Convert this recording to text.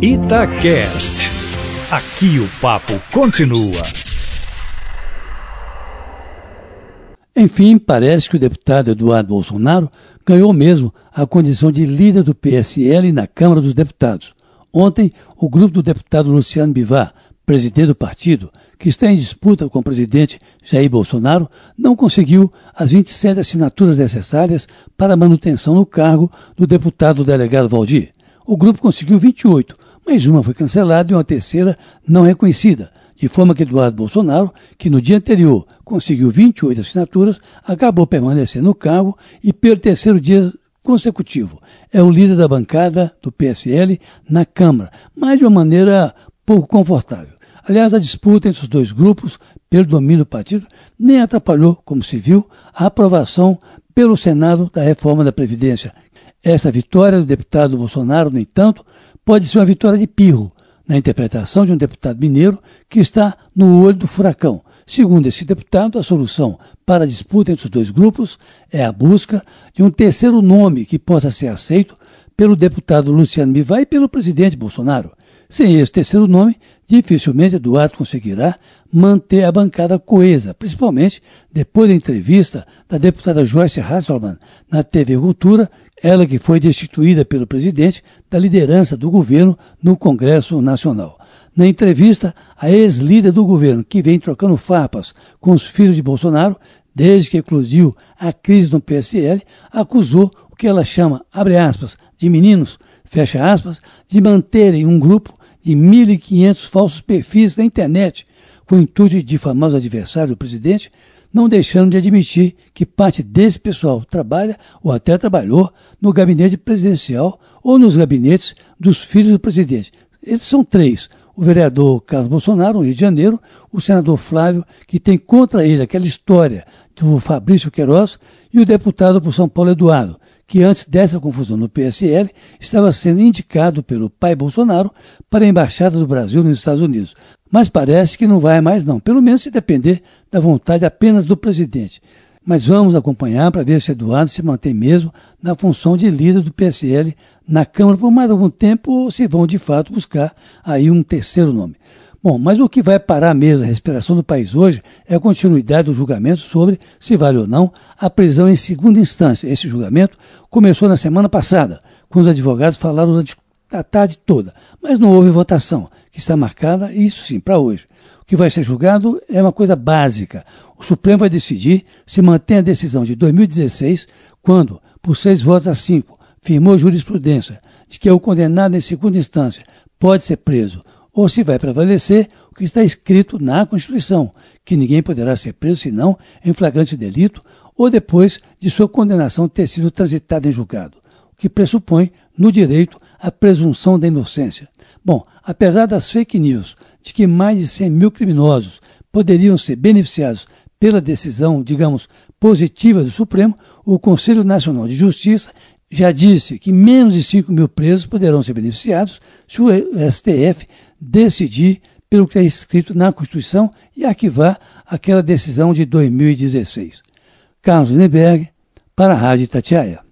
Itacast. Aqui o papo continua. Enfim, parece que o deputado Eduardo Bolsonaro ganhou mesmo a condição de líder do PSL na Câmara dos Deputados. Ontem, o grupo do deputado Luciano Bivar, presidente do partido, que está em disputa com o presidente Jair Bolsonaro, não conseguiu as 27 assinaturas necessárias para a manutenção no cargo do deputado delegado Valdir. O grupo conseguiu 28, mas uma foi cancelada e uma terceira não reconhecida, de forma que Eduardo Bolsonaro, que no dia anterior conseguiu 28 assinaturas, acabou permanecendo no cargo e pelo terceiro dia consecutivo. É o líder da bancada do PSL na Câmara, mas de uma maneira pouco confortável. Aliás, a disputa entre os dois grupos pelo domínio do partido nem atrapalhou, como se viu, a aprovação pelo Senado da reforma da Previdência. Essa vitória do deputado Bolsonaro, no entanto, pode ser uma vitória de pirro, na interpretação de um deputado mineiro que está no olho do furacão. Segundo esse deputado, a solução para a disputa entre os dois grupos é a busca de um terceiro nome que possa ser aceito pelo deputado Luciano Bivar e pelo presidente Bolsonaro. Sem esse terceiro nome, dificilmente Eduardo conseguirá manter a bancada coesa, principalmente depois da entrevista da deputada Joyce Hasselman na TV Cultura, ela que foi destituída pelo presidente da liderança do governo no Congresso Nacional. Na entrevista, a ex-líder do governo, que vem trocando farpas com os filhos de Bolsonaro, desde que eclodiu a crise no PSL, acusou o que ela chama, abre aspas, de meninos, fecha aspas, de manterem um grupo de 1.500 falsos perfis na internet, com o intuito de difamar os adversários do presidente, não deixando de admitir que parte desse pessoal trabalha ou até trabalhou no gabinete presidencial ou nos gabinetes dos filhos do presidente. Eles são três: o vereador Carlos Bolsonaro, no Rio de Janeiro, o senador Flávio, que tem contra ele aquela história do Fabrício Queiroz, e o deputado por São Paulo Eduardo, que antes dessa confusão no PSL estava sendo indicado pelo pai Bolsonaro para a Embaixada do Brasil nos Estados Unidos. Mas parece que não vai mais não, pelo menos se depender da vontade apenas do presidente. Mas vamos acompanhar para ver se Eduardo se mantém mesmo na função de líder do PSL na Câmara por mais algum tempo ou se vão de fato buscar aí um terceiro nome. Bom, mas o que vai parar mesmo a respiração do país hoje é a continuidade do julgamento sobre se vale ou não a prisão em segunda instância. Esse julgamento começou na semana passada, quando os advogados falaram durante a tarde toda, mas não houve votação, que está marcada, isso sim, para hoje. O que vai ser julgado é uma coisa básica. O Supremo vai decidir se mantém a decisão de 2016, quando, por seis votos a cinco, firmou jurisprudência de que o condenado em segunda instância pode ser preso ou se vai prevalecer o que está escrito na Constituição, que ninguém poderá ser preso senão em flagrante delito ou depois de sua condenação ter sido transitada em julgado, o que pressupõe, no direito, a presunção da inocência. Bom, apesar das fake news de que mais de 100 mil criminosos poderiam ser beneficiados pela decisão, digamos, positiva do Supremo, o Conselho Nacional de Justiça já disse que menos de 5 mil presos poderão ser beneficiados se o STF decidir pelo que é escrito na Constituição e arquivar aquela decisão de 2016. Carlos Lindenberg, para a Rádio Tatiaia.